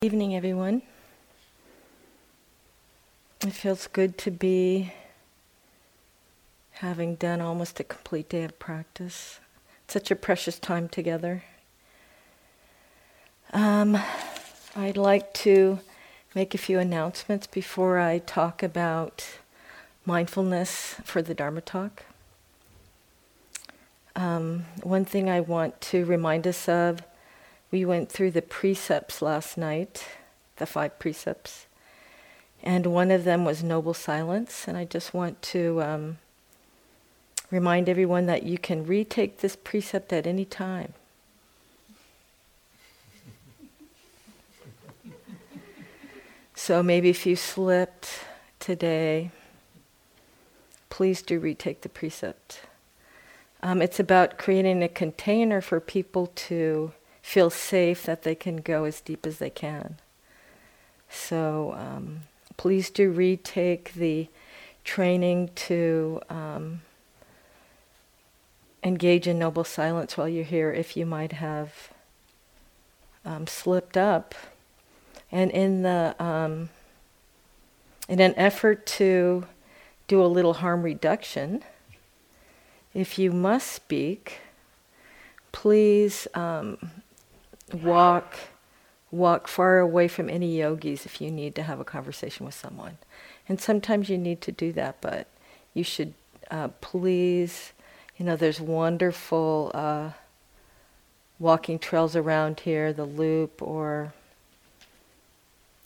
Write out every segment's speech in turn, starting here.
Evening, everyone. It feels good to be having done almost a complete day of practice. Such a precious time together. Um, I'd like to make a few announcements before I talk about mindfulness for the Dharma talk. Um, one thing I want to remind us of we went through the precepts last night, the five precepts, and one of them was noble silence. And I just want to um, remind everyone that you can retake this precept at any time. so maybe if you slipped today, please do retake the precept. Um, it's about creating a container for people to feel safe that they can go as deep as they can. So um, please do retake the training to um, engage in noble silence while you're here if you might have um, slipped up. And in the um, in an effort to do a little harm reduction, if you must speak, please um, walk walk far away from any yogis if you need to have a conversation with someone. And sometimes you need to do that, but you should uh, please, you know, there's wonderful uh, walking trails around here, the loop, or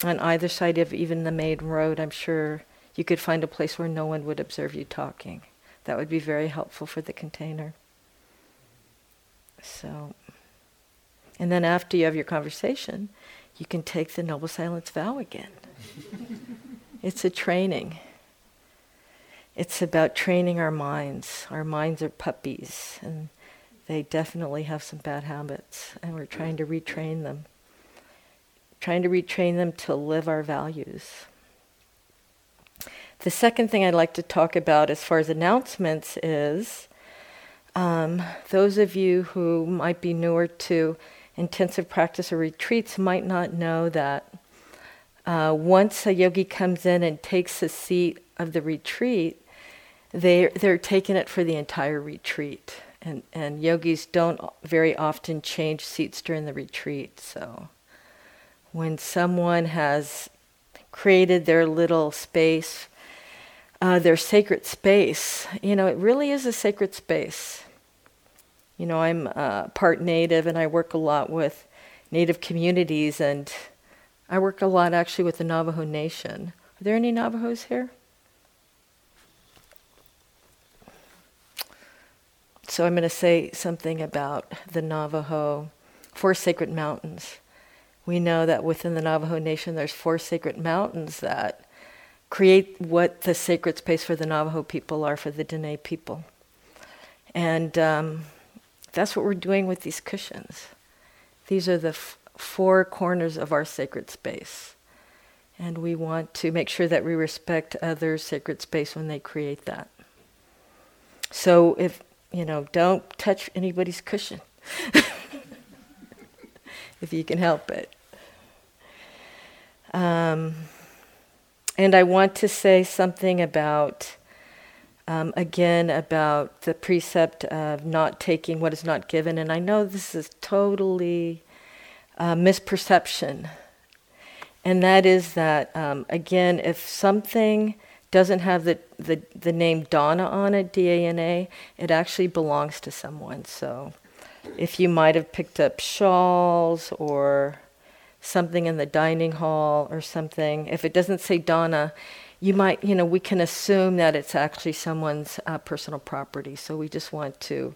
on either side of even the main road, I'm sure you could find a place where no one would observe you talking. That would be very helpful for the container. So. And then after you have your conversation, you can take the Noble Silence vow again. it's a training. It's about training our minds. Our minds are puppies, and they definitely have some bad habits, and we're trying to retrain them. Trying to retrain them to live our values. The second thing I'd like to talk about as far as announcements is um, those of you who might be newer to intensive practice or retreats might not know that uh, once a yogi comes in and takes a seat of the retreat, they they're taking it for the entire retreat. And and yogis don't very often change seats during the retreat. So when someone has created their little space, uh, their sacred space, you know, it really is a sacred space. You know, I'm uh, part Native and I work a lot with Native communities, and I work a lot actually with the Navajo Nation. Are there any Navajos here? So I'm going to say something about the Navajo, four sacred mountains. We know that within the Navajo Nation there's four sacred mountains that create what the sacred space for the Navajo people are for the Dene people. And um, that's what we're doing with these cushions. These are the f- four corners of our sacred space. And we want to make sure that we respect others' sacred space when they create that. So if, you know, don't touch anybody's cushion if you can help it. Um, and I want to say something about um, again about the precept of not taking what is not given. And I know this is totally uh, misperception. And that is that, um, again, if something doesn't have the, the, the name Dana on it, D A N A, it actually belongs to someone. So if you might have picked up shawls or something in the dining hall or something, if it doesn't say Dana, you might, you know, we can assume that it's actually someone's uh, personal property. So we just want to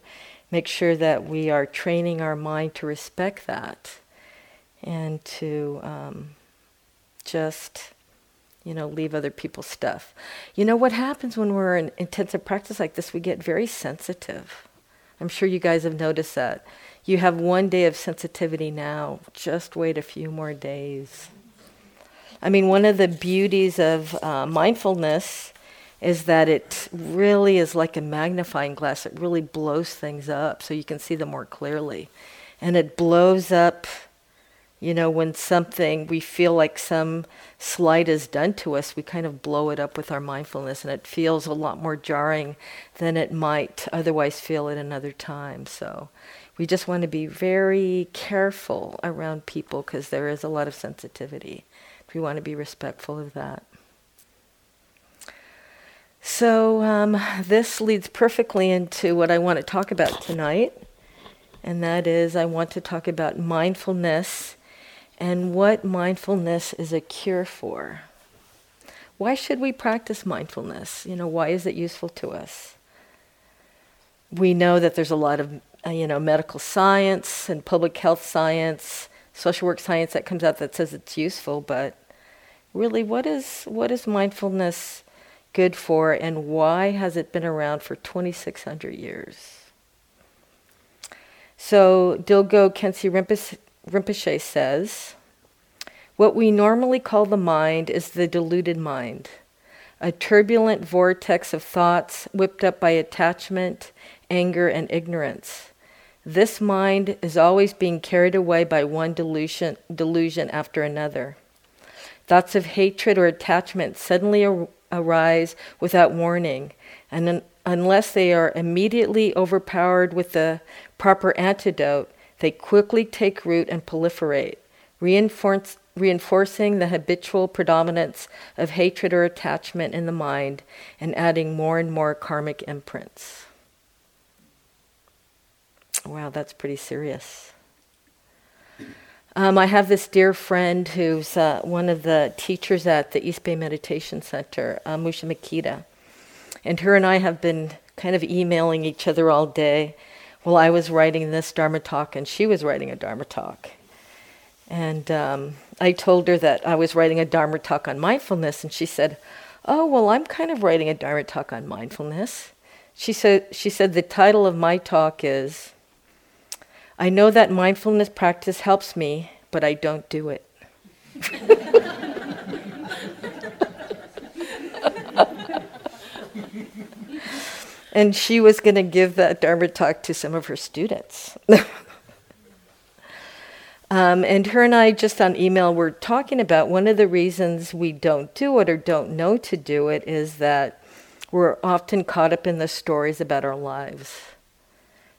make sure that we are training our mind to respect that and to um, just, you know, leave other people's stuff. You know, what happens when we're in intensive practice like this, we get very sensitive. I'm sure you guys have noticed that. You have one day of sensitivity now, just wait a few more days I mean, one of the beauties of uh, mindfulness is that it really is like a magnifying glass. It really blows things up so you can see them more clearly. And it blows up You know, when something, we feel like some slight is done to us, we kind of blow it up with our mindfulness, and it feels a lot more jarring than it might otherwise feel at another time. So we just want to be very careful around people because there is a lot of sensitivity. We want to be respectful of that. So, um, this leads perfectly into what I want to talk about tonight, and that is I want to talk about mindfulness and what mindfulness is a cure for. Why should we practice mindfulness? You know, why is it useful to us? We know that there's a lot of, uh, you know, medical science and public health science, social work science that comes out that says it's useful, but really, what is what is mindfulness good for, and why has it been around for 2,600 years? So Dilgo Khyentse Rinpoche Rinpoche says, What we normally call the mind is the deluded mind, a turbulent vortex of thoughts whipped up by attachment, anger, and ignorance. This mind is always being carried away by one delusion, delusion after another. Thoughts of hatred or attachment suddenly ar- arise without warning, and un- unless they are immediately overpowered with the proper antidote, they quickly take root and proliferate, reinforce, reinforcing the habitual predominance of hatred or attachment in the mind and adding more and more karmic imprints. Wow, that's pretty serious. Um, I have this dear friend who's uh, one of the teachers at the East Bay Meditation Center, uh, Mushim Ikeda. And her and I have been kind of emailing each other all day while I was writing this Dharma talk and she was writing a Dharma talk. And um, I told her that I was writing a Dharma talk on mindfulness, and she said, Oh, well, I'm kind of writing a Dharma talk on mindfulness. She said, she said the title of my talk is I know that mindfulness practice helps me, but I don't do it. and she was going to give that Dharma talk to some of her students. um, and her and I, just on email, were talking about one of the reasons we don't do it or don't know to do it is that we're often caught up in the stories about our lives.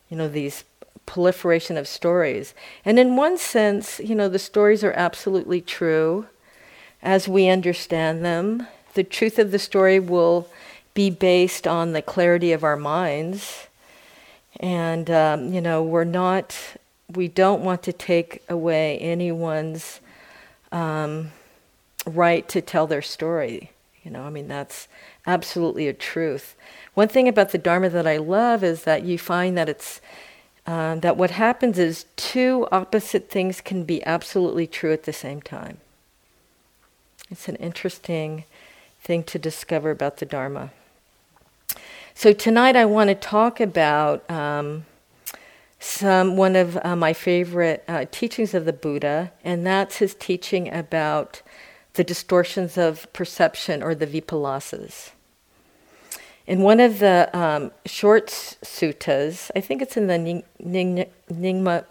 You know, these proliferation of stories. And in one sense, you know, the stories are absolutely true as we understand them. The truth of the story will be based on the clarity of our minds. And, um, you know, we're not, we don't want to take away anyone's um, right to tell their story. You know, I mean, that's absolutely a truth. One thing about the Dharma that I love is that you find that it's, uh, that what happens is two opposite things can be absolutely true at the same time. It's an interesting thing to discover about the Dharma. So tonight I want to talk about um, some one of uh, my favorite uh, teachings of the Buddha, and that's his teaching about the distortions of perception or the vipallasas. In one of the um, short suttas, I think it's in the Nyingma,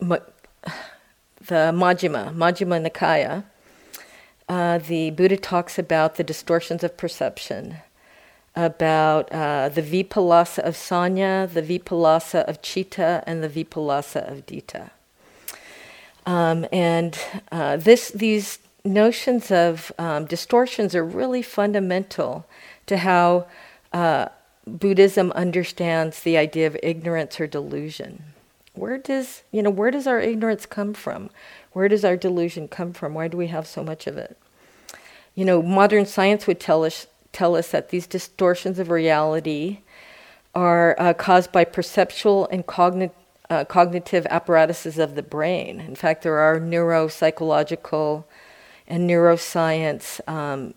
the Majjhima, Majjhima Nikaya, uh, the Buddha talks about the distortions of perception about uh, the Vipallasa of Sanya, the Vipallasa of Citta, and the Vipallasa of Ditta. Um, and uh, this, these notions of um, distortions are really fundamental to how uh, Buddhism understands the idea of ignorance or delusion. Where does you know where does our ignorance come from? Where does our delusion come from? Why do we have so much of it? You know, modern science would tell us tell us that these distortions of reality are uh, caused by perceptual and cognitive. Uh, cognitive apparatuses of the brain. In fact, there are neuropsychological and neuroscience um,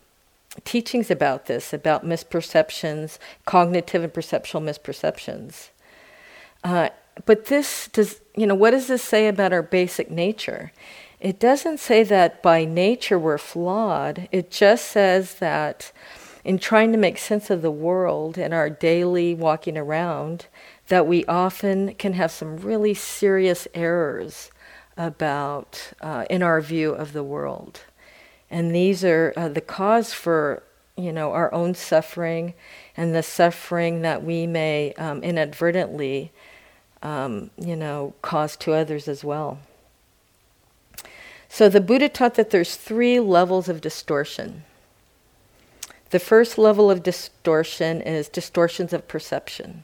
teachings about this, about misperceptions, cognitive and perceptual misperceptions. Uh, but this does, you know, what does this say about our basic nature? It doesn't say that by nature we're flawed. It just says that in trying to make sense of the world and our daily walking around, that we often can have some really serious errors about uh, in our view of the world. And these are uh, the cause for you know our own suffering and the suffering that we may um, inadvertently um, you know cause to others as well. So the Buddha taught that there's three levels of distortion. The first level of distortion is distortions of perception.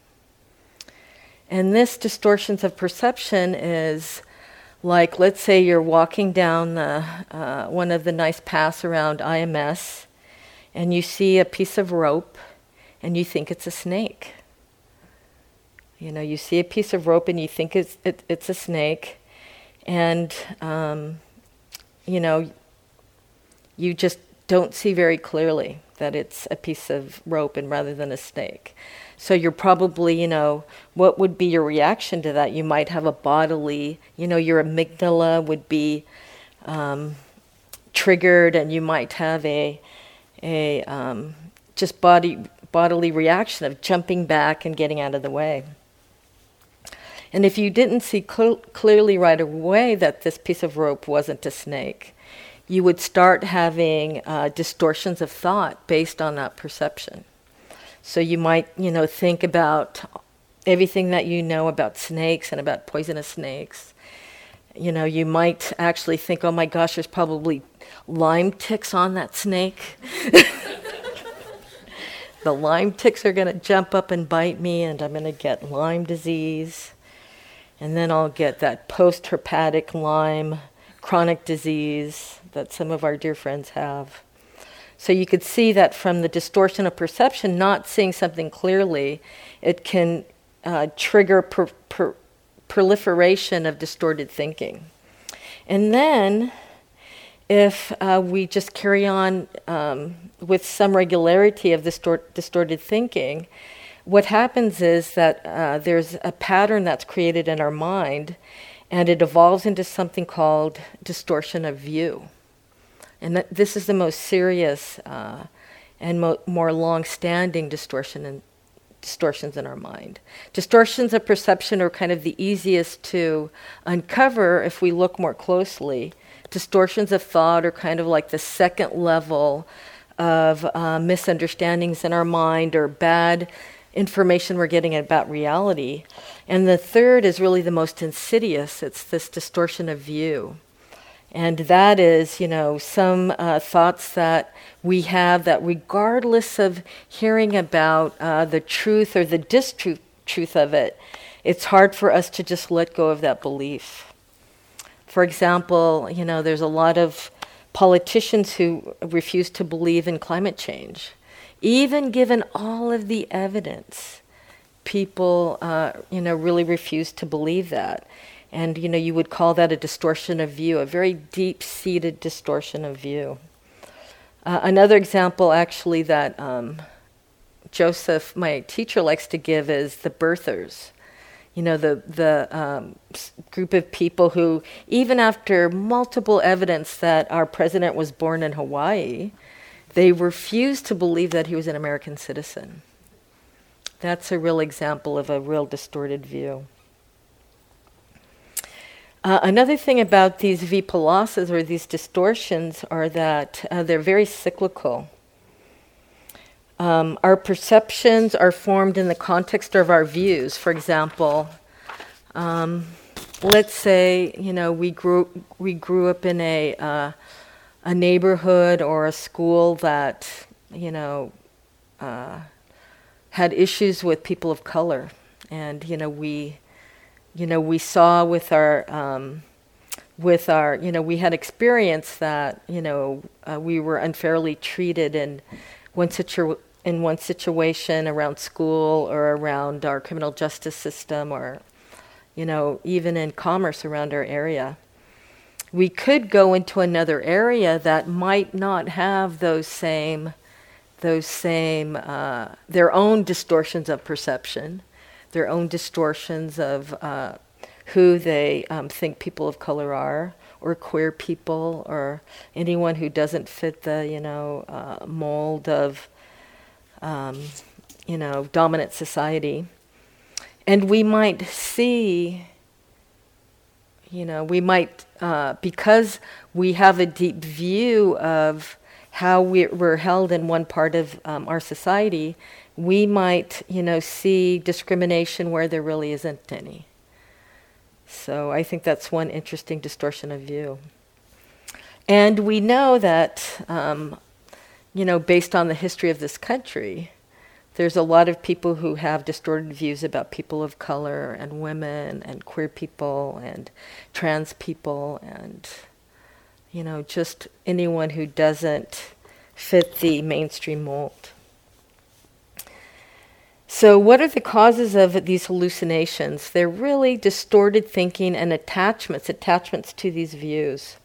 And this distortions of perception is like, let's say you're walking down the, uh, one of the nice paths around IMS and you see a piece of rope and you think it's a snake. You know, you see a piece of rope and you think it's, it, it's a snake. And, um, you know, you just don't see very clearly that it's a piece of rope and rather than a snake. So you're probably, you know, what would be your reaction to that? You might have a bodily, you know, your amygdala would be um, triggered, and you might have a a um, just body bodily reaction of jumping back and getting out of the way. And if you didn't see cl- clearly right away that this piece of rope wasn't a snake, you would start having uh, distortions of thought based on that perception. So you might, you know, think about everything that you know about snakes and about poisonous snakes. You know, you might actually think, oh my gosh, there's probably Lyme ticks on that snake. the Lyme ticks are going to jump up and bite me, and I'm going to get Lyme disease. And then I'll get that post herpetic Lyme chronic disease that some of our dear friends have. So you could see that from the distortion of perception, not seeing something clearly, it can uh, trigger per, per, proliferation of distorted thinking. And then, if uh, we just carry on um, with some regularity of distort, distorted thinking, what happens is that uh, there's a pattern that's created in our mind, and it evolves into something called distortion of view. And that this is the most serious uh, and mo- more long standing distortion and distortions in our mind. Distortions of perception are kind of the easiest to uncover if we look more closely. Distortions of thought are kind of like the second level of uh, misunderstandings in our mind or bad information we're getting about reality. And the third is really the most insidious it's this distortion of view. And that is, you know, some uh, thoughts that we have that, regardless of hearing about uh, the truth or the distruth truth of it, it's hard for us to just let go of that belief. For example, you know, there's a lot of politicians who refuse to believe in climate change. Even given all of the evidence, people, uh, you know, really refuse to believe that. And you know, you would call that a distortion of view, a very deep-seated distortion of view. Uh, another example, actually, that um, Joseph, my teacher, likes to give is the birthers. You know, the the um, group of people who, even after multiple evidence that our president was born in Hawaii, they refused to believe that he was an American citizen. That's a real example of a real distorted view. Uh, another thing about these vipallasas or these distortions are that uh, they're very cyclical. Um, our perceptions are formed in the context of our views. For example, um, let's say you know we grew we grew up in a uh, a neighborhood or a school that you know uh, had issues with people of color, and you know we you know, we saw with our, um, with our, you know, we had experience that, you know, uh, we were unfairly treated in one situ- in one situation around school or around our criminal justice system or, you know, even in commerce around our area. We could go into another area that might not have those same, those same, uh, their own distortions of perception their own distortions of uh, who they um, think people of color are, or queer people, or anyone who doesn't fit the you know uh, mold of um, you know dominant society, and we might see You know, we might, uh, because we have a deep view of how we're held in one part of um, our society, we might, you know, see discrimination where there really isn't any. So I think that's one interesting distortion of view. And we know that, um, you know, based on the history of this country, there's a lot of people who have distorted views about people of color and women and queer people and trans people and, you know, just anyone who doesn't fit the mainstream mold. So, what are the causes of these hallucinations? They're really distorted thinking and attachments, attachments to these views.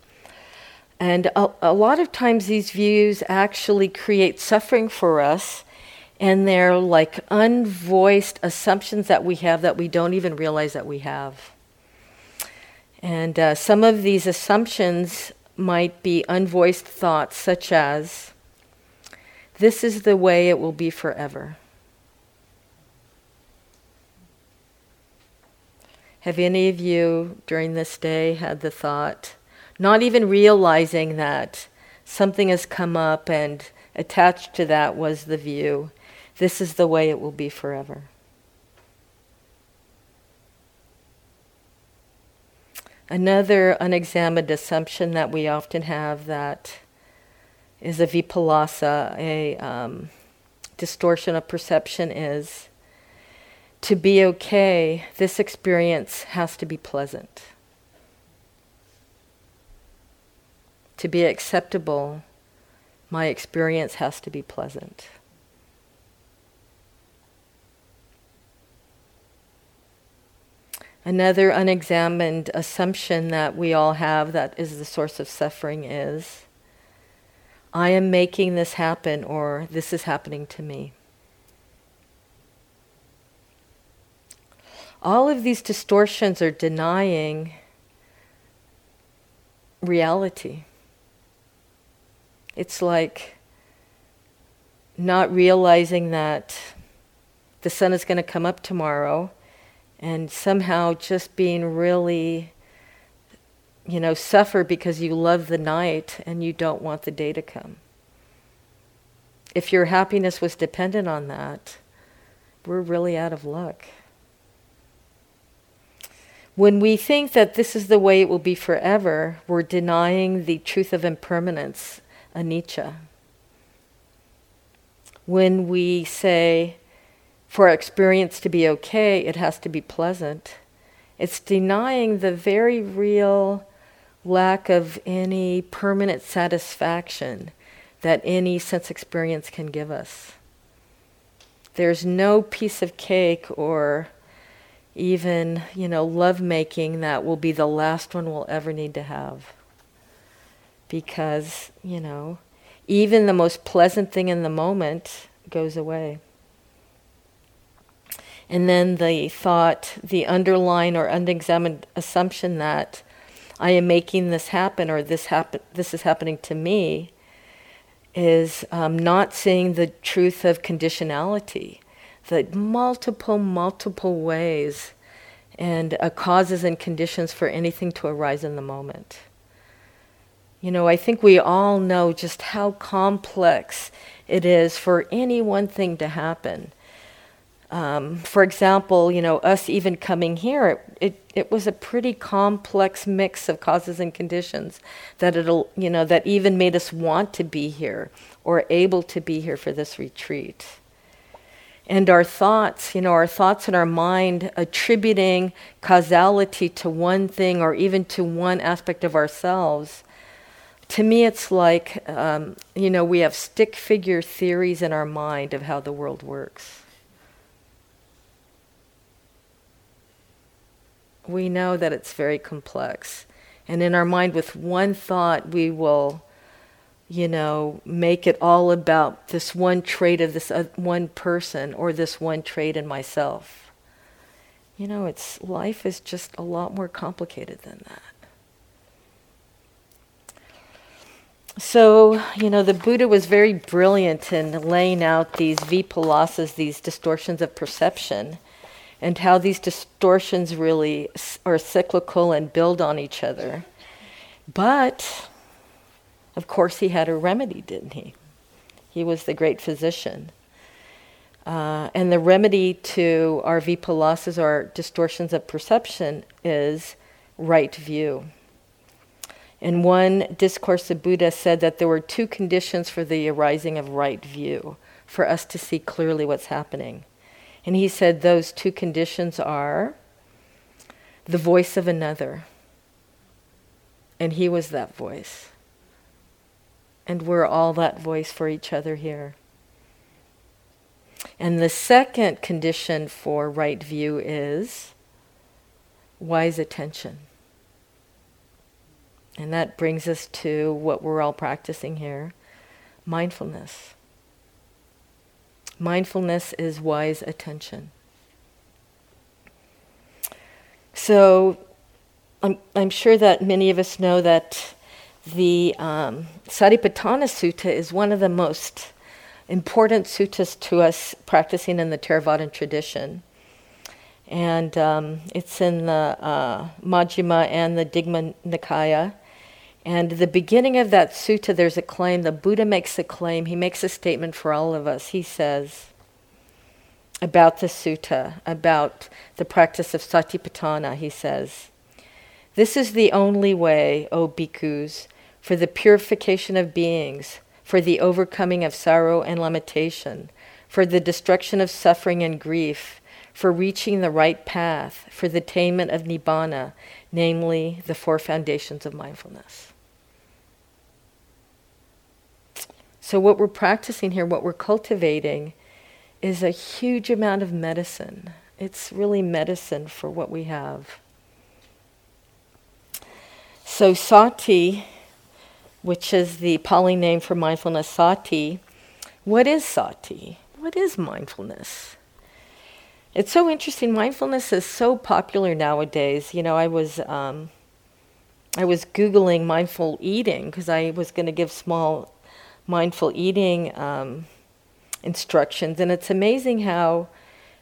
And a, a, lot of times, these views actually create suffering for us, and they're like unvoiced assumptions that we have that we don't even realize that we have. And uh, some of these assumptions might be unvoiced thoughts, such as, This is the way it will be forever. Have any of you during this day had the thought, not even realizing that something has come up and attached to that was the view, this is the way it will be forever? Another unexamined assumption that we often have that is a vipallasa, a um, distortion of perception, is to be okay, this experience has to be pleasant. To be acceptable, my experience has to be pleasant. Another unexamined assumption that we all have that is the source of suffering is I am making this happen, or this is happening to me. all of these distortions are denying reality. It's like not realizing that the sun is going to come up tomorrow and somehow just being really you know suffer because you love the night and you don't want the day to come if your happiness was dependent on that we're really out of luck when we think that this is the way it will be forever, we're denying the truth of impermanence, anicca. When we say, for our experience to be okay, it has to be pleasant, it's denying the very real lack of any permanent satisfaction that any sense experience can give us. There's no piece of cake or even, you know, lovemaking that will be the last one we'll ever need to have. Because, you know, even the most pleasant thing in the moment goes away. And then the thought, the underlying or unexamined assumption that I am making this happen or this happen, this is happening to me, is um, not seeing the truth of conditionality the multiple, multiple ways and uh, causes and conditions for anything to arise in the moment. You know, I think we all know just how complex it is for any one thing to happen. Um, for example, you know, us even coming here, it, it, it, was a pretty complex mix of causes and conditions that it'll, you know, that even made us want to be here or able to be here for this retreat and our thoughts, you know, our thoughts in our mind attributing causality to one thing or even to one aspect of ourselves. To me, it's like, um, you know, we have stick figure theories in our mind of how the world works. We know that it's very complex. And in our mind, with one thought, we will you know, make it all about this one trait of this uh, one person or this one trait in myself. You know, it's life is just a lot more complicated than that. So, you know, the Buddha was very brilliant in laying out these vipallasas, these distortions of perception. And how these distortions really are cyclical and build on each other. But, of course, he had a remedy, didn't he? He was the great physician. Uh, and the remedy to our vipallasas or distortions of perception is right view. In one discourse, the Buddha said that there were two conditions for the arising of right view, for us to see clearly what's happening. And he said those two conditions are the voice of another. And he was that voice. And we're all that voice for each other here. And the second condition for right view is wise attention. And that brings us to what we're all practicing here mindfulness. Mindfulness is wise attention. So I'm, I'm sure that many of us know that the um, Satipatthana Sutta is one of the most important suttas to us practicing in the Theravadan tradition. And um, it's in the uh, Majjhima and the Digha Nikaya. And the beginning of that sutta, there's a claim. The Buddha makes a claim. He makes a statement for all of us. He says about the sutta, about the practice of satipatthana, he says, This is the only way, O bhikkhus, for the purification of beings for the overcoming of sorrow and lamentation, for the destruction of suffering and grief, for reaching the right path, for the attainment of nibbana, namely the four foundations of mindfulness. So, what we're practicing here, what we're cultivating, is a huge amount of medicine. It's really medicine for what we have. So, sati which is the Pali name for mindfulness, sati. What is sati? What is mindfulness? It's so interesting. Mindfulness is so popular nowadays. You know, I was um, I was googling mindful eating because I was going to give small mindful eating um, instructions, and it's amazing how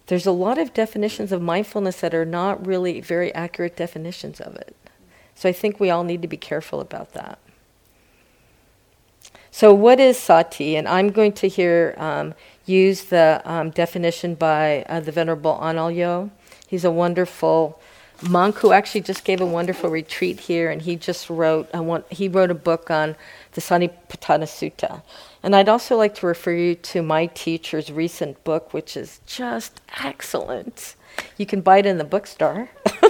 there's a lot of definitions of mindfulness that are not really very accurate definitions of it. So I think we all need to be careful about that. So, what is sati? And I'm going to here um, use the um, definition by uh, the Venerable Analayo. He's a wonderful monk who actually just gave a wonderful retreat here, and he just wrote a one, he wrote a book on the Satipatthana Sutta. And I'd also like to refer you to my teacher's recent book, which is just excellent. You can buy it in the bookstore.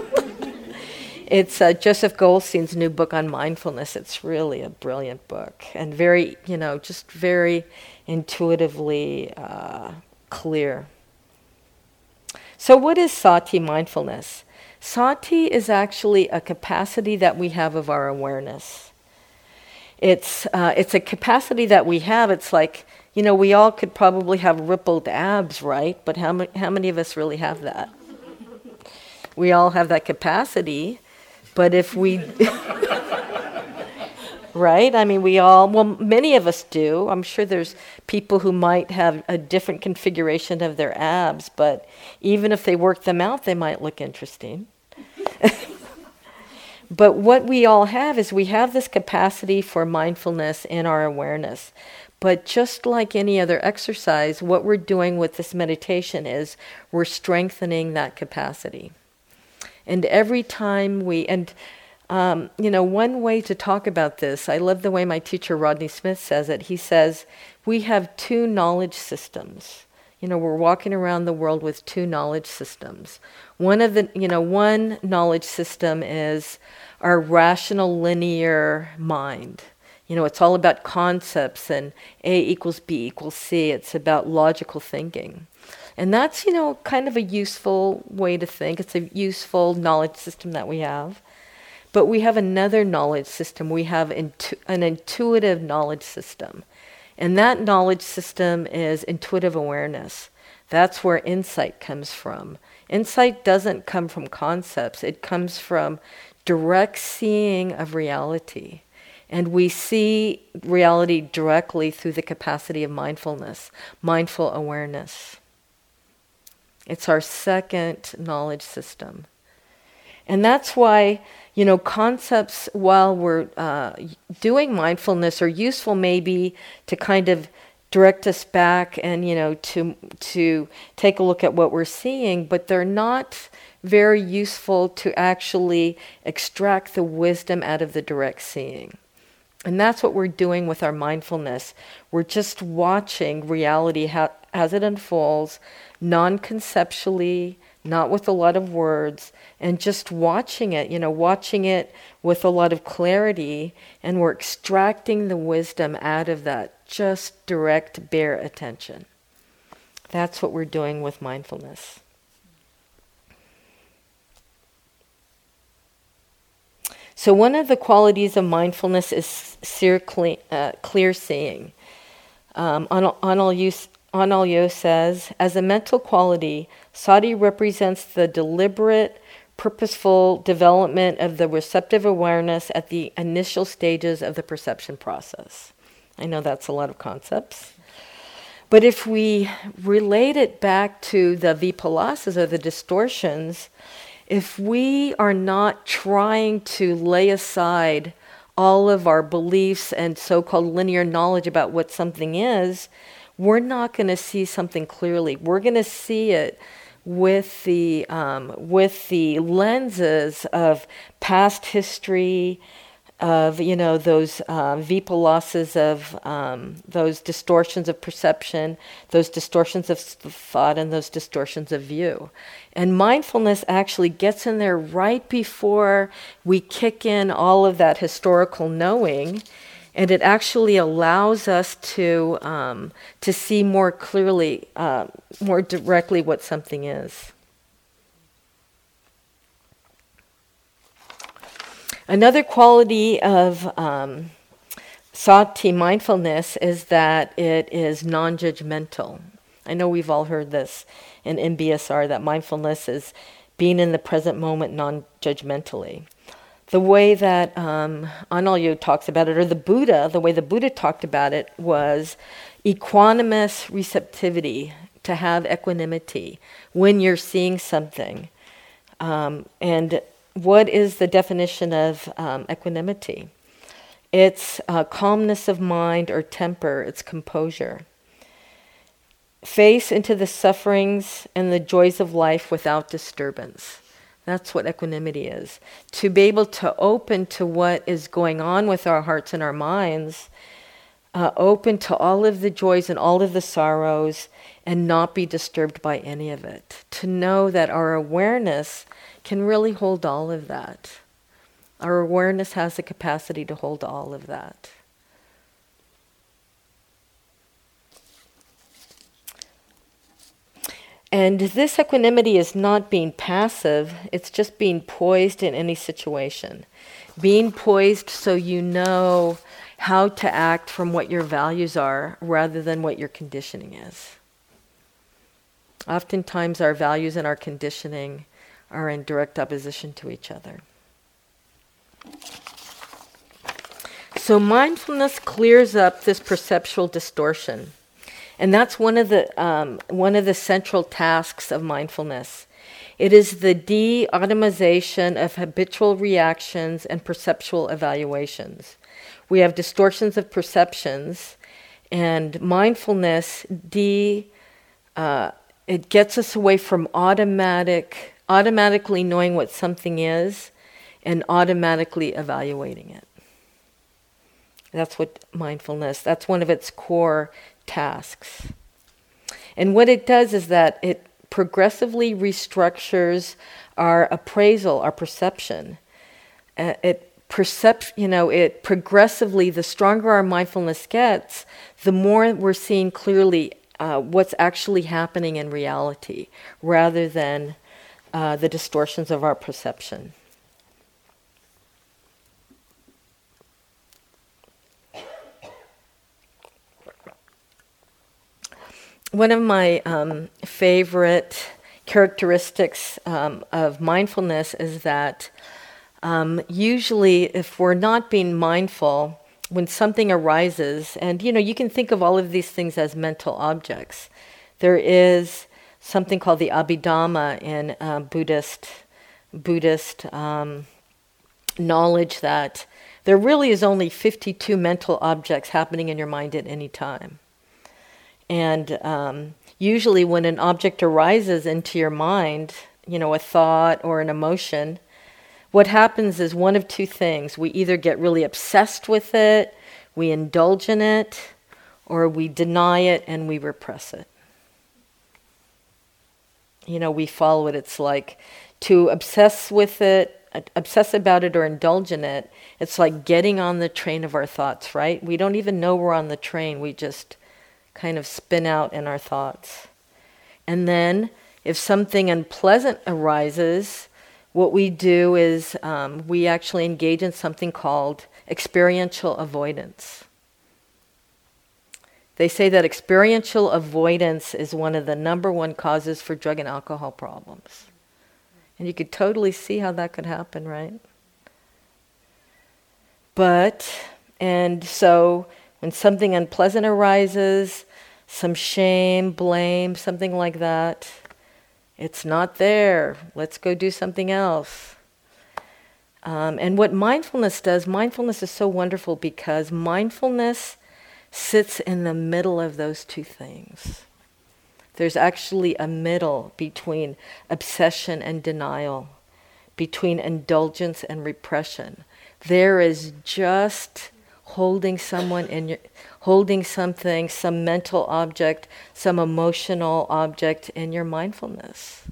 It's uh, Joseph Goldstein's new book on mindfulness. It's really a brilliant book and very, you know, just very intuitively uh, clear. So, what is sati mindfulness? Sati is actually a capacity that we have of our awareness. It's, uh, it's a capacity that we have. It's like, you know, we all could probably have rippled abs, right? But how, ma- how many of us really have that? we all have that capacity. But if we, right? I mean, we all, well, many of us do. I'm sure there's people who might have a different configuration of their abs, but even if they work them out, they might look interesting. but what we all have is we have this capacity for mindfulness in our awareness. But just like any other exercise, what we're doing with this meditation is we're strengthening that capacity. And every time we, and um, you know, one way to talk about this, I love the way my teacher Rodney Smith says it. He says, We have two knowledge systems. You know, we're walking around the world with two knowledge systems. One of the, you know, one knowledge system is our rational linear mind. You know, it's all about concepts and A equals B equals C. It's about logical thinking. And that's, you know, kind of a useful way to think. It's a useful knowledge system that we have. But we have another knowledge system. We have intu- an intuitive knowledge system. And that knowledge system is intuitive awareness. That's where insight comes from. Insight doesn't come from concepts, it comes from direct seeing of reality. And we see reality directly through the capacity of mindfulness, mindful awareness. It's our second knowledge system. And that's why, you know, concepts while we're uh, doing mindfulness are useful maybe to kind of direct us back and, you know, to, to take a look at what we're seeing, but they're not very useful to actually extract the wisdom out of the direct seeing. And that's what we're doing with our mindfulness. We're just watching reality as it unfolds, non conceptually, not with a lot of words, and just watching it, you know, watching it with a lot of clarity, and we're extracting the wisdom out of that. Just direct, bare attention. That's what we're doing with mindfulness. So, one of the qualities of mindfulness is clear, uh, clear seeing. Um, Analayo says, as a mental quality, sati represents the deliberate, purposeful development of the receptive awareness at the initial stages of the perception process. I know that's a lot of concepts. But if we relate it back to the vipallasas or the distortions, if we are not trying to lay aside all of our beliefs and so called linear knowledge about what something is, we're not going to see something clearly. We're going to see it with the, um, with the lenses of past history of you know those uh, losses of um, those distortions of perception, those distortions of thought, and those distortions of view. And mindfulness actually gets in there right before we kick in all of that historical knowing, and it actually allows us to um, to see more clearly, uh, more directly what something is. Another quality of um, sati mindfulness is that it is non judgmental. I know we've all heard this in MBSR that mindfulness is being in the present moment non judgmentally. The way that um, Analayo talks about it, or the Buddha, the way the Buddha talked about it, was equanimous receptivity, to have equanimity when you're seeing something. Um, and what is the definition of um, equanimity? It's uh, calmness of mind or temper, it's composure. Face into the sufferings and the joys of life without disturbance. That's what equanimity is. To be able to open to what is going on with our hearts and our minds, uh, open to all of the joys and all of the sorrows, and not be disturbed by any of it. To know that our awareness can really hold all of that. Our awareness has the capacity to hold all of that. And this equanimity is not being passive, it's just being poised in any situation. Being poised so you know how to act from what your values are rather than what your conditioning is. Oftentimes, our values and our conditioning are in direct opposition to each other. So mindfulness clears up this perceptual distortion. And that's one of the um, one of the central tasks of mindfulness. It is the de-automation of habitual reactions and perceptual evaluations. We have distortions of perceptions, and mindfulness de uh, it gets us away from automatic automatically knowing what something is and automatically evaluating it. That's what mindfulness, that's one of its core tasks. And what it does is that it progressively restructures our appraisal, our perception. Uh, it percept, you know, it progressively, the stronger our mindfulness gets, the more we're seeing clearly uh, what's actually happening in reality, rather than uh, the distortions of our perception. One of my um, favorite characteristics um, of mindfulness is that um, usually, if we're not being mindful, when something arises, and you know, you can think of all of these things as mental objects, there is something called the Abhidhamma in uh, Buddhist Buddhist um, knowledge that there really is only 52 mental objects happening in your mind at any time. And um, usually, when an object arises into your mind, you know, a thought or an emotion, what happens is one of two things. We either get really obsessed with it, we indulge in it, or we deny it and we repress it. You know, we follow it. It's like to obsess with it, obsess about it, or indulge in it. It's like getting on the train of our thoughts, right? We don't even know we're on the train. We just kind of spin out in our thoughts. And then, if something unpleasant arises, what we do is um, we actually engage in something called experiential avoidance. They say that experiential avoidance is one of the number one causes for drug and alcohol problems. And you could totally see how that could happen, right? But, and so when something unpleasant arises, some shame, blame, something like that, it's not there. Let's go do something else. Um, and what mindfulness does, mindfulness is so wonderful because mindfulness sits in the middle of those two things. There's actually a middle between obsession and denial, between indulgence and repression. There is just holding someone in your holding something, some mental object, some emotional object in your mindfulness.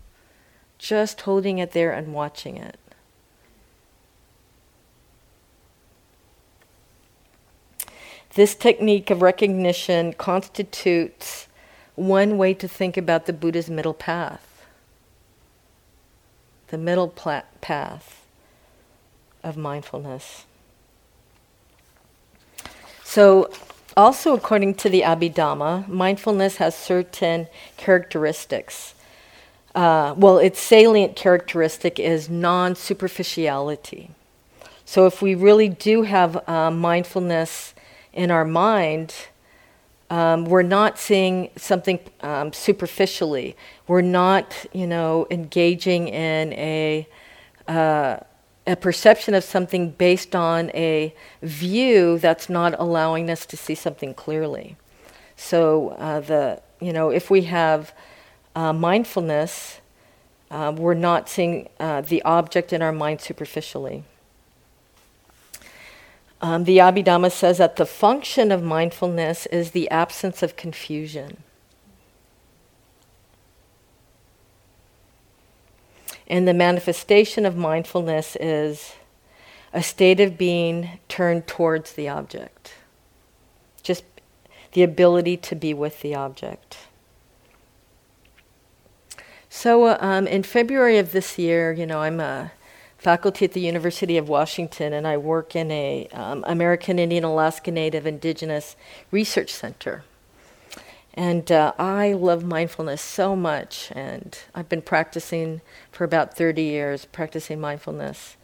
Just holding it there and watching it. This technique of recognition constitutes one way to think about the Buddha's middle path. The middle pla- path of mindfulness. So, also according to the Abhidhamma, mindfulness has certain characteristics. Uh, well, its salient characteristic is non superficiality. So, if we really do have uh, mindfulness in our mind, um, we're not seeing something um, superficially. We're not, you know, engaging in a uh, a perception of something based on a view that's not allowing us to see something clearly. So uh, the you know if we have uh, mindfulness, uh, we're not seeing uh, the object in our mind superficially. Um, the Abhidhamma says that the function of mindfulness is the absence of confusion. And the manifestation of mindfulness is a state of being turned towards the object. Just the ability to be with the object. So, uh, um, in February of this year, you know, I'm a faculty at the University of Washington, and I work in a um, American Indian Alaska Native Indigenous Research Center. And uh, I love mindfulness so much, and I've been practicing for about 30 years, practicing mindfulness.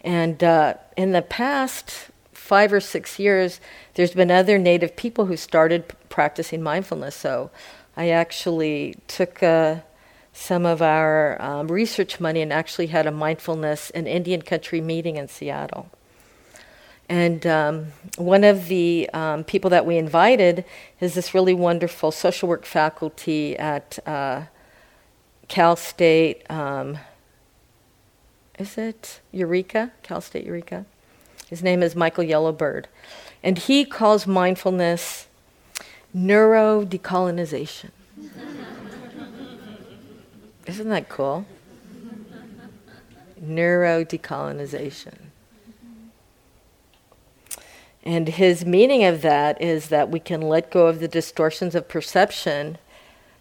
And uh, in the past five or six years, there's been other Native people who started practicing mindfulness. So I actually took a some of our um, research money and actually had a mindfulness and Indian country meeting in Seattle. And um, one of the um, people that we invited is this really wonderful social work faculty at uh, Cal State. Um, is it Eureka? Cal State Eureka? His name is Michael Yellowbird. And he calls mindfulness neuro decolonization. Isn't that cool? Neuro decolonization. And his meaning of that is that we can let go of the distortions of perception,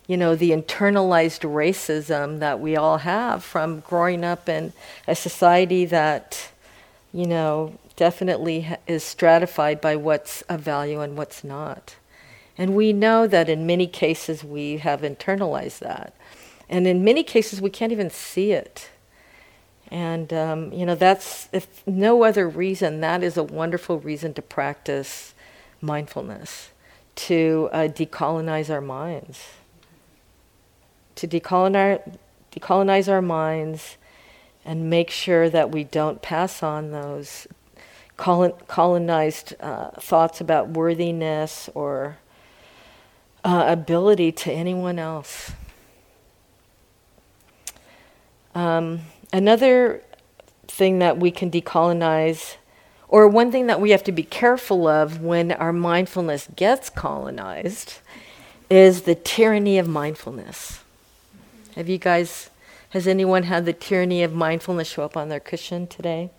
you know, the internalized racism that we all have from growing up in a society that, you know, definitely is stratified by what's of value and what's not. And we know that in many cases we have internalized that. And in many cases, we can't even see it. And, um, you know, that's, if no other reason, that is a wonderful reason to practice mindfulness, to uh, decolonize our minds. to decolonize, decolonize our minds and make sure that we don't pass on those colonized uh, thoughts about worthiness or uh, ability to anyone else. Um, another thing that we can decolonize, or one thing that we have to be careful of when our mindfulness gets colonized, is the tyranny of mindfulness. Have you guys, has anyone had the tyranny of mindfulness show up on their cushion today?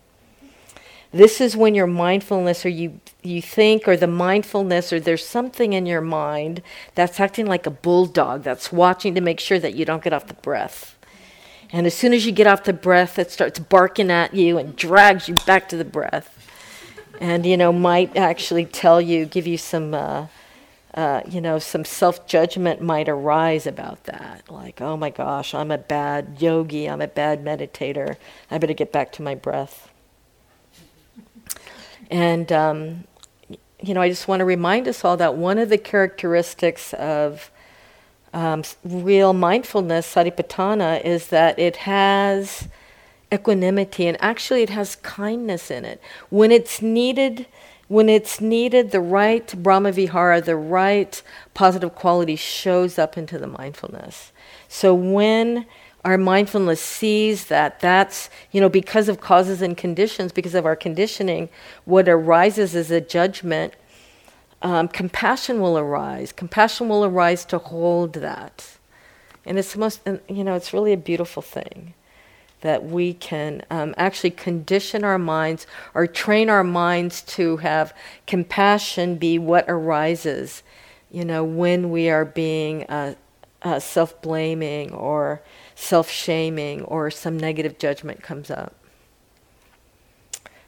This is when your mindfulness, or you, you think, or the mindfulness, or there's something in your mind that's acting like a bulldog that's watching to make sure that you don't get off the breath. And as soon as you get off the breath, it starts barking at you and drags you back to the breath. And, you know, might actually tell you, give you some, uh, uh, you know, some self judgment might arise about that. Like, oh my gosh, I'm a bad yogi, I'm a bad meditator, I better get back to my breath. And, um, you know, I just want to remind us all that one of the characteristics of um, real mindfulness, satipatthana, is that it has equanimity and actually it has kindness in it. When it's needed, when it's needed, the right Brahmavihara, the right positive quality shows up into the mindfulness. So when our mindfulness sees that that's, you know, because of causes and conditions, because of our conditioning, what arises is a judgment. Um, compassion will arise. Compassion will arise to hold that. And it's most, you know, it's really a beautiful thing that we can um, actually condition our minds or train our minds to have compassion be what arises, you know, when we are being uh, uh, self blaming or self shaming or some negative judgment comes up.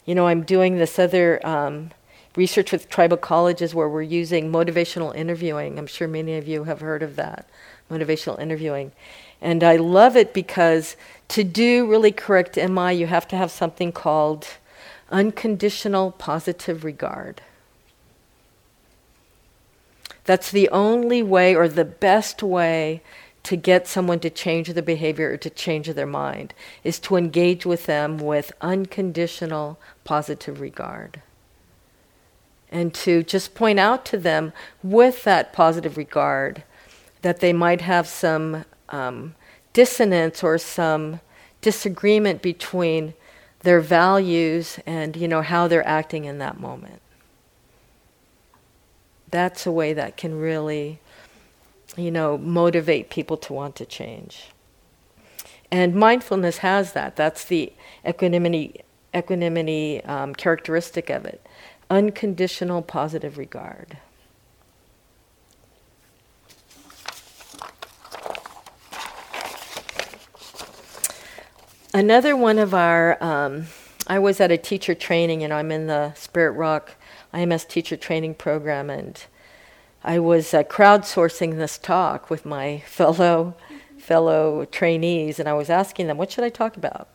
You know, I'm doing this other um, research with tribal colleges where we're using motivational interviewing. I'm sure many of you have heard of that, motivational interviewing. And I love it because to do really correct MI, you have to have something called unconditional positive regard. That's the only way or the best way to get someone to change their behavior or to change their mind is to engage with them with unconditional positive regard. And to just point out to them with that positive regard that they might have some um, dissonance or some disagreement between their values and you know how they're acting in that moment that's a way that can really you know, motivate people to want to change. And mindfulness has that. That's the equanimity, equanimity um, characteristic of it unconditional positive regard. Another one of our, um, I was at a teacher training, and I'm in the Spirit Rock IMS teacher training program, and I was uh, crowdsourcing this talk with my fellow fellow trainees, and I was asking them, "What should I talk about?"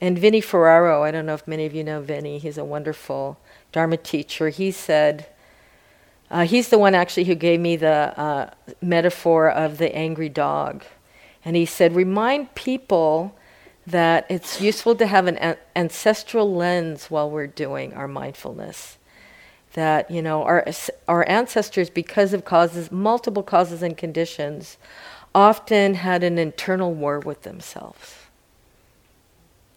And Vinny Ferraro, I don't know if many of you know Vinny. He's a wonderful Dharma teacher. He said, uh, he's the one actually who gave me the uh, metaphor of the angry dog, and he said, "Remind people." That it's useful to have an ancestral lens while we're doing our mindfulness that you know our our ancestors because of causes multiple causes and conditions often had an internal war with themselves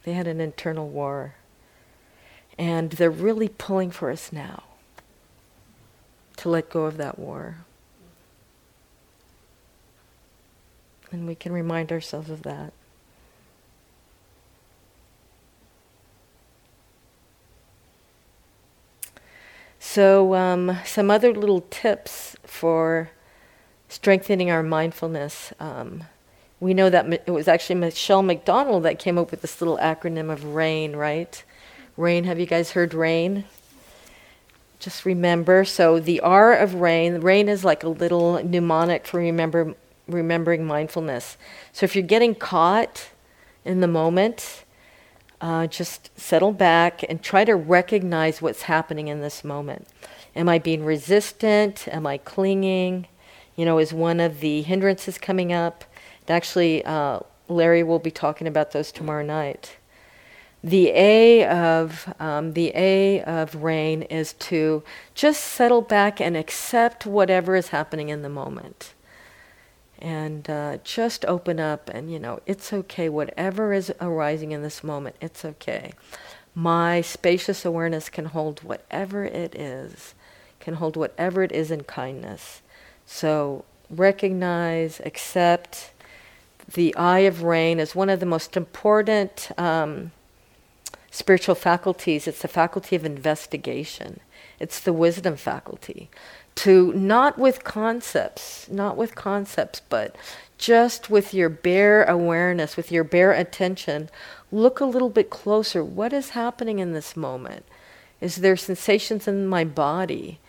they had an internal war and they're really pulling for us now to let go of that war and we can remind ourselves of that So, um, some other little tips for strengthening our mindfulness. Um, we know that it was actually Michele McDonald that came up with this little acronym of RAIN, right? RAIN, have you guys heard RAIN? Just remember. So, the R of RAIN, RAIN is like a little mnemonic for remember, remembering mindfulness. So, if you're getting caught in the moment, uh, just settle back and try to recognize what's happening in this moment. Am I being resistant? Am I clinging? You know, is one of the hindrances coming up? Actually, uh, Larry will be talking about those tomorrow night. The A of um, the A of rain is to just settle back and accept whatever is happening in the moment, and uh, just open up and you know it's okay. Whatever is arising in this moment, it's okay. My spacious awareness can hold whatever it is, can hold whatever it is in kindness. So recognize, accept. The I of rain is one of the most important. Um, spiritual faculties, it's the faculty of investigation, it's the wisdom faculty. To not with concepts, not with concepts, but just with your bare awareness, with your bare attention, look a little bit closer. What is happening in this moment? Is there sensations in my body?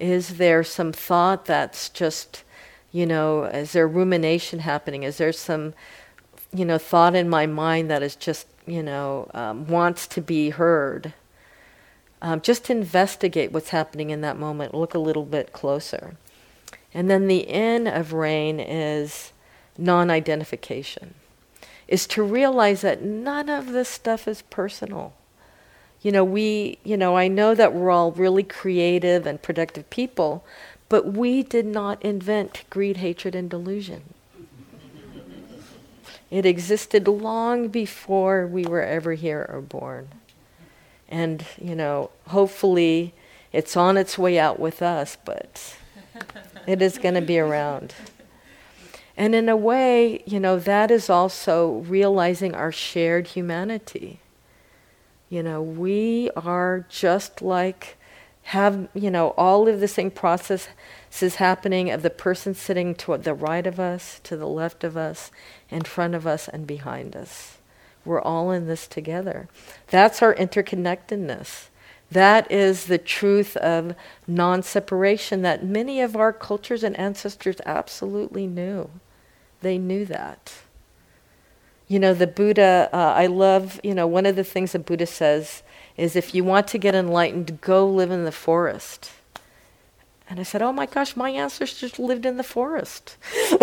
Is there some thought that's just, you know, is there rumination happening? Is there some, you know, thought in my mind that is just you know, um, wants to be heard. Um, just investigate what's happening in that moment. Look a little bit closer. And then the N of rain is non identification, is to realize that none of this stuff is personal. You know, we, you know, I know that we're all really creative and productive people, but we did not invent greed, hatred, and delusion. It existed long before we were ever here or born. And, you know, hopefully it's on its way out with us, but it is going to be around. And in a way, you know, that is also realizing our shared humanity. You know, we are just like, have, you know, all of the same processes happening of the person sitting to the right of us, to the left of us, in front of us, and behind us. We're all in this together. That's our interconnectedness. That is the truth of non separation that many of our cultures and ancestors absolutely knew. They knew that. You know, the Buddha, uh, I love, you know, one of the things the Buddha says is if you want to get enlightened, go live in the forest. And I said, Oh my gosh, my ancestors lived in the forest.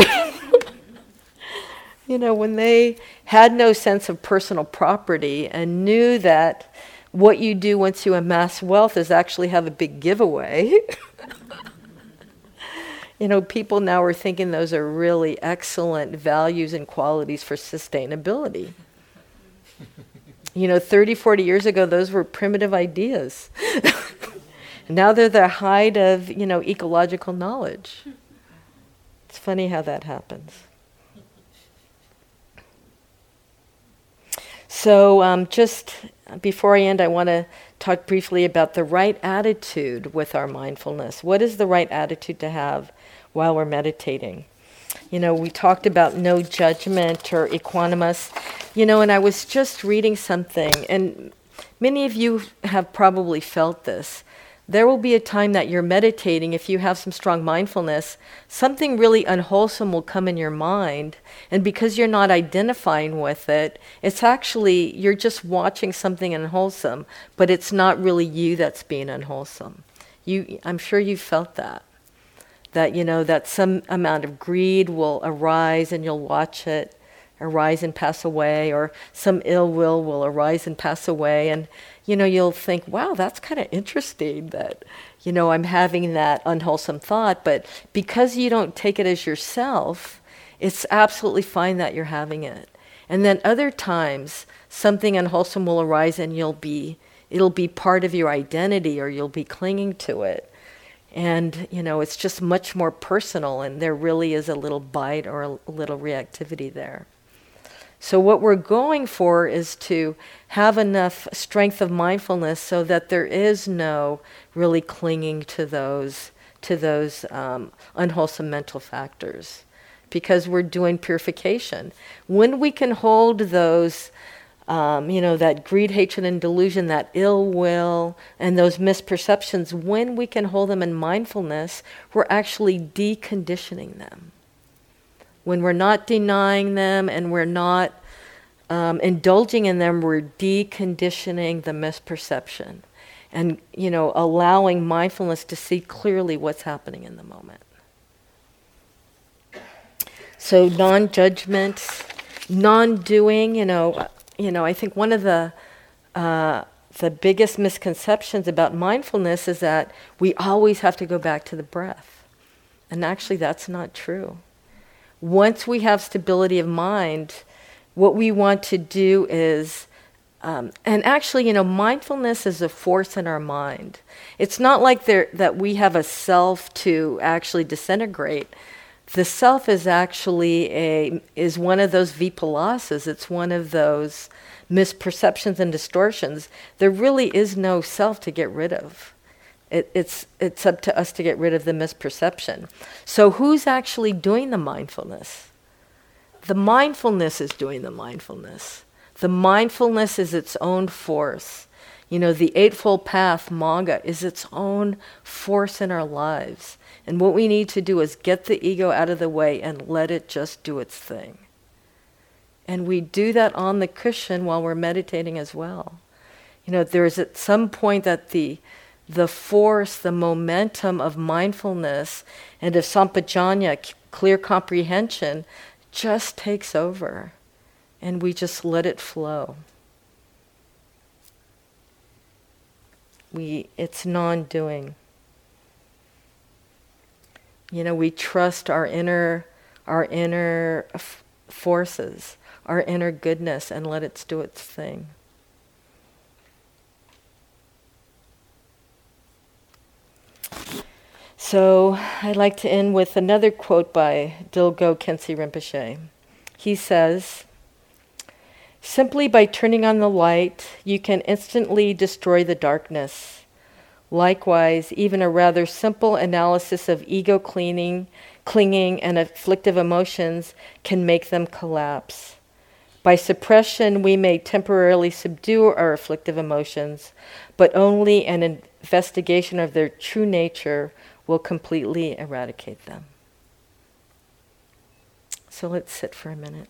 you know, when they had no sense of personal property and knew that what you do once you amass wealth is actually have a big giveaway. you know, people now are thinking those are really excellent values and qualities for sustainability. you know, 30, 40 years ago, those were primitive ideas. Now they're the height of, you know, ecological knowledge. It's funny how that happens. So, um, just before I end, I want to talk briefly about the right attitude with our mindfulness. What is the right attitude to have while we're meditating? You know, we talked about no judgment or equanimous. You know, and I was just reading something, and many of you have probably felt this there will be a time that you're meditating, if you have some strong mindfulness, something really unwholesome will come in your mind. And because you're not identifying with it, it's actually, you're just watching something unwholesome, but it's not really you that's being unwholesome. You, I'm sure you felt that. That, you know, that some amount of greed will arise and you'll watch it arise and pass away, or some ill will will arise and pass away. And you know, you'll think, wow, that's kind of interesting that, you know, I'm having that unwholesome thought. But because you don't take it as yourself, it's absolutely fine that you're having it. And then other times, something unwholesome will arise and you'll be, it'll be part of your identity or you'll be clinging to it. And, you know, it's just much more personal and there really is a little bite or a little reactivity there. So, what we're going for is to have enough strength of mindfulness so that there is no really clinging to those, to those um, unwholesome mental factors, because we're doing purification. When we can hold those, um, you know, that greed, hatred, and delusion, that ill will, and those misperceptions, when we can hold them in mindfulness, we're actually deconditioning them when we're not denying them and we're not um, indulging in them, we're deconditioning the misperception and, you know, allowing mindfulness to see clearly what's happening in the moment. So non-judgment, non-doing. You know, you know. I think one of the uh, the biggest misconceptions about mindfulness is that we always have to go back to the breath, and actually, that's not true. Once we have stability of mind, what we want to do is um, and actually, you know, mindfulness is a force in our mind. It's not like there, that we have a self to actually disintegrate. The self is actually a is one of those vipallasas. It's one of those misperceptions and distortions. There really is no self to get rid of. It, it's it's up to us to get rid of the misperception. So who's actually doing the mindfulness? The mindfulness is doing the mindfulness. The mindfulness is its own force. You know, the Eightfold Path, Magga, is its own force in our lives. And what we need to do is get the ego out of the way and let it just do its thing. And we do that on the cushion while we're meditating as well. You know, there's at some point that the the force, the momentum of mindfulness and of sampajanya, clear comprehension, just takes over and we just let it flow. We, it's non doing. You know, we trust our inner, our inner f- forces, our inner goodness, and let it do its thing. So I'd like to end with another quote by Dilgo Khyentse Rinpoche. He says, Simply by turning on the light, you can instantly destroy the darkness. Likewise, even a rather simple analysis of ego cleaning, clinging, and afflictive emotions can make them collapse. By suppression, we may temporarily subdue our afflictive emotions, but only an investigation of their true nature will completely eradicate them. So let's sit for a minute.